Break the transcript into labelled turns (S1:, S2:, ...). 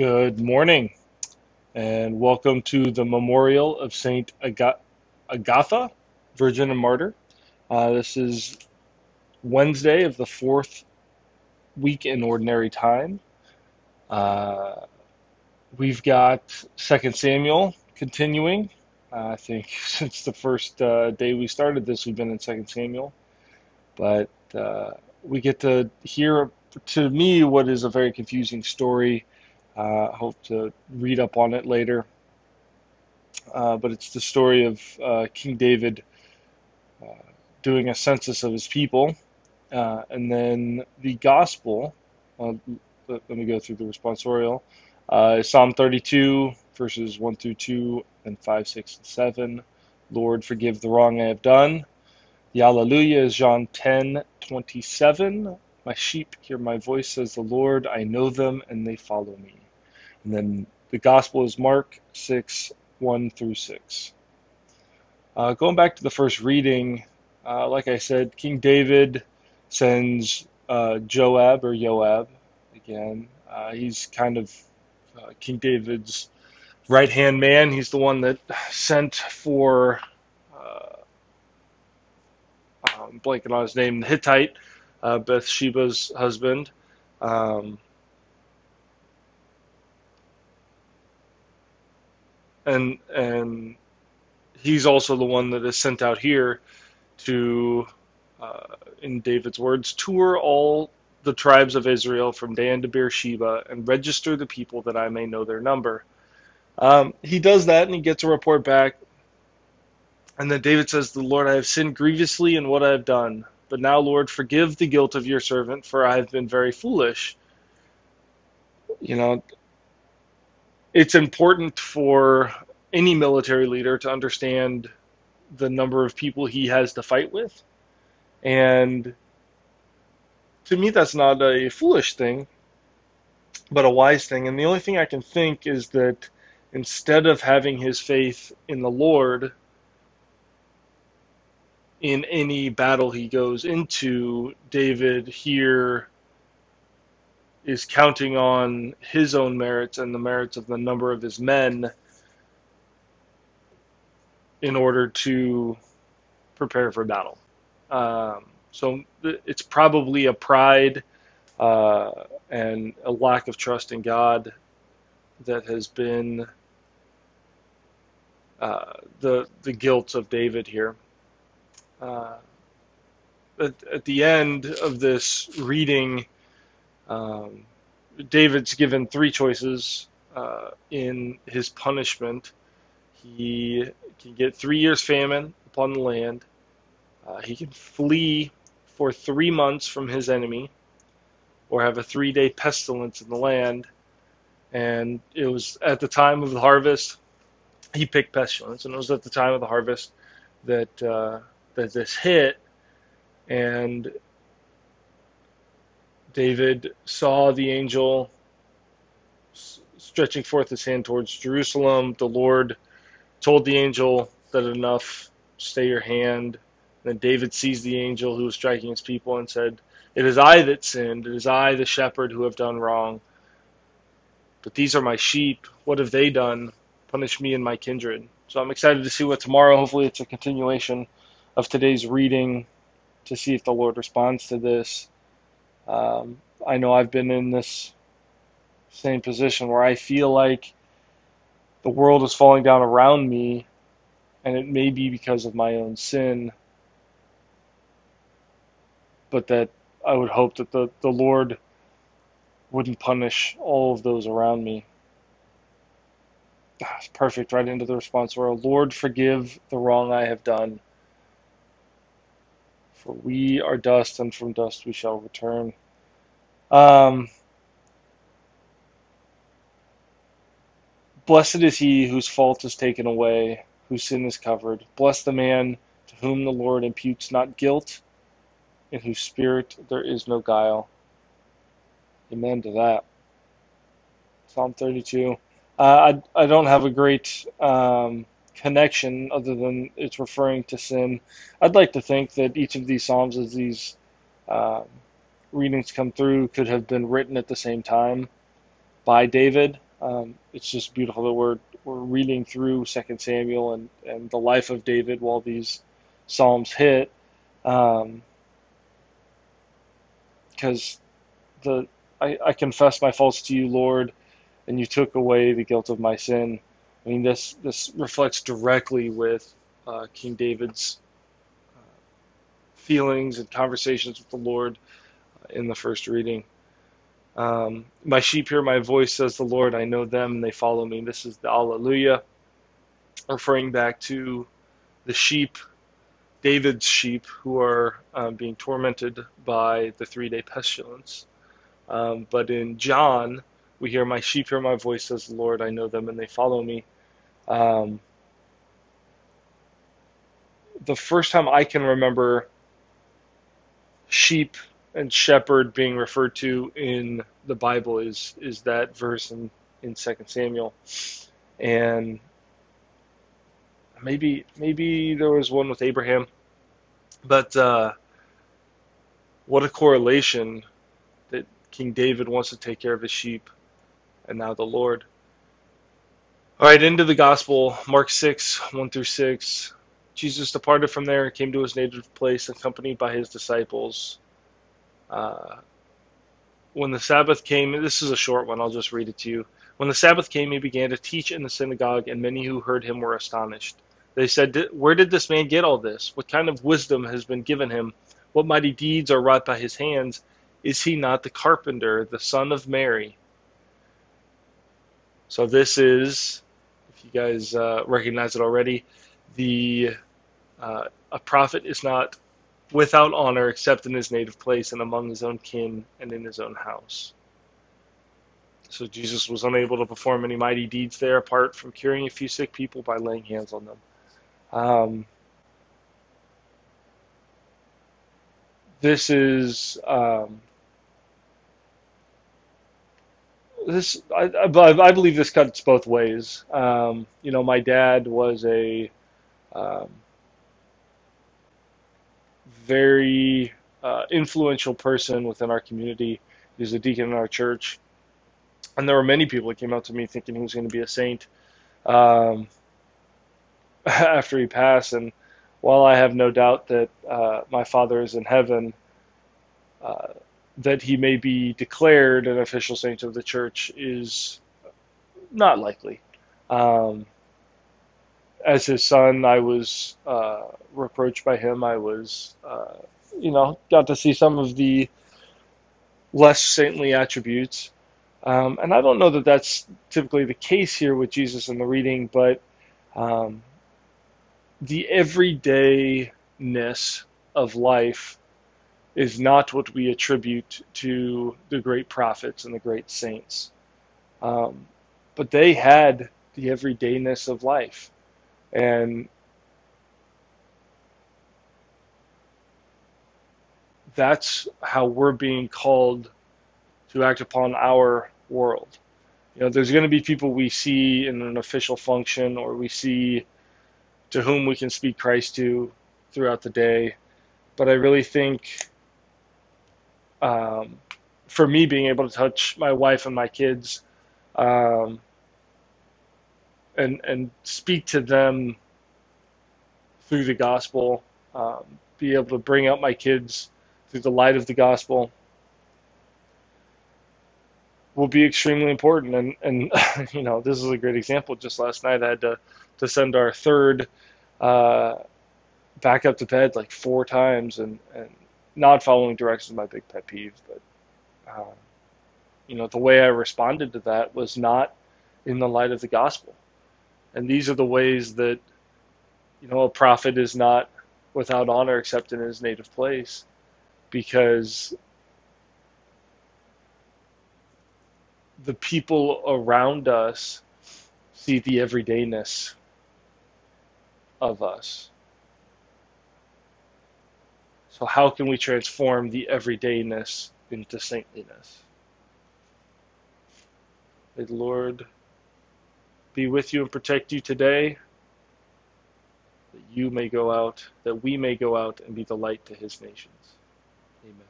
S1: Good morning, and welcome to the memorial of Saint Aga- Agatha, Virgin and Martyr. Uh, this is Wednesday of the fourth week in Ordinary Time. Uh, we've got Second Samuel continuing. Uh, I think since the first uh, day we started this, we've been in Second Samuel, but uh, we get to hear, to me, what is a very confusing story uh, hope to read up on it later. Uh, but it's the story of uh, King David uh, doing a census of his people. Uh, and then the gospel, let, me go through the responsorial, uh, Psalm 32, verses 1 through 2, and 5, 6, and 7. Lord, forgive the wrong I have done. The Alleluia is John 10, 27. My sheep hear my voice, says the Lord. I know them, and they follow me. And then the gospel is Mark 6, 1 through 6. Uh, going back to the first reading, uh, like I said, King David sends uh, Joab or Joab again. Uh, he's kind of uh, King David's right hand man. He's the one that sent for, uh, I'm blanking on his name, the Hittite, Bathsheba's husband. Um, and and he's also the one that is sent out here to, uh, in David's words, tour all the tribes of Israel from Dan to Beersheba and register the people that I may know their number. Um, he does that and he gets a report back. And then David says, The Lord, I have sinned grievously in what I have done. But now, Lord, forgive the guilt of your servant, for I have been very foolish. You know, it's important for any military leader to understand the number of people he has to fight with. And to me, that's not a foolish thing, but a wise thing. And the only thing I can think is that instead of having his faith in the Lord in any battle he goes into, David here is counting on his own merits and the merits of the number of his men in order to prepare for battle. Um, so it's probably a pride uh, and a lack of trust in God that has been uh, the the guilt of David here. Uh, at, at, the end of this reading, um, David's given three choices uh, in his punishment. He can get three years famine upon the land. Uh, he can flee for three months from his enemy, or have a three day pestilence in the land. And it was at the time of the harvest, he picked pestilence, and it was at the time of the harvest that uh, that this hit. And David saw the angel stretching forth his hand towards Jerusalem. The Lord told the angel that enough, stay your hand. Then David sees the angel who was striking his people and said, It is I that sinned, it is I, the shepherd, who have done wrong. But these are my sheep. What have they done? Punish me and my kindred. So I'm excited to see what tomorrow, hopefully, it's a continuation of today's reading to see if the Lord responds to this. Um, I know I've been in this same position where I feel like the world is falling down around me, and it may be because of my own sin, but that I would hope that the, the Lord wouldn't punish all of those around me. Ah, perfect, right into the response where, Lord, forgive the wrong I have done. For we are dust, and from dust we shall return. Um, Blessed is he whose fault is taken away, whose sin is covered. Bless the man to whom the Lord imputes not guilt, in whose spirit there is no guile. Amen to that. Psalm 32. Uh, I, I don't have a great um, connection other than it's referring to sin. I'd like to think that each of these Psalms, is these um, readings come through, could have been written at the same time by David Um, it's just beautiful that we're we're reading through Second Samuel and and the life of David while these psalms hit, because um, the I, I confess my faults to you, Lord, and you took away the guilt of my sin. I mean, this this reflects directly with uh, King David's uh, feelings and conversations with the Lord in the first reading. Um, my sheep hear my voice, says the Lord. I know them and they follow me. This is the Alleluia, referring back to the sheep, David's sheep, who are um, being tormented by the three day pestilence. Um, but in John, we hear, My sheep hear my voice, says the Lord. I know them and they follow me. Um, the first time I can remember sheep and shepherd being referred to in the Bible is is that verse in in Second Samuel, and maybe maybe there was one with Abraham, but uh, what a correlation that King David wants to take care of his sheep, and now the Lord. All right, into the gospel, Mark six one through six. Jesus departed from there and came to his native place, accompanied by his disciples. Uh, when the Sabbath came, this is a short one, I'll just read it to you. When the Sabbath came, he began to teach in the synagogue, and many who heard him were astonished. They said, Where did this man get all this? What kind of wisdom has been given him? What mighty deeds are wrought by his hands? Is he not the carpenter, the son of Mary? So, this is, if you guys uh, recognize it already, the uh, a prophet is not without honor except in his native place and among his own kin and in his own house. So Jesus was unable to perform any mighty deeds there apart from curing a few sick people by laying hands on them. Um, this is um, this I, I, believe this cuts both ways. Um, you know, my dad was a um, very uh, influential person within our community. He was a deacon in our church. And there were many people that came out to me thinking he was going to be a saint um, after he passed. And while I have no doubt that uh, my father is in heaven, uh, that he may be declared an official saint of the church is not likely. Um, as his son, I was uh, reproached by him. I was, uh, you know, got to see some of the less saintly attributes. Um, and I don't know that that's typically the case here with Jesus in the reading, but um, the everydayness of life is not what we attribute to the great prophets and the great saints. Um, but they had the everydayness of life. And that's how we're being called to act upon our world. You know, there's going to be people we see in an official function or we see to whom we can speak Christ to throughout the day. But I really think um, for me, being able to touch my wife and my kids um, and and speak to them through the gospel, um, be able to bring out my kids through the light of the gospel will be extremely important. And and you know this is a great example. Just last night I had to to send our third uh, back up to bed like four times, and and not following directions is my big pet peeve. But um, you know the way I responded to that was not in the light of the gospel. And these are the ways that, you know, a prophet is not without honor except in his native place because the people around us see the everydayness of us. So, how can we transform the everydayness into saintliness? May the Lord be with you and protect you today, that you may go out, that we may go out and be the light to his nations. Amen.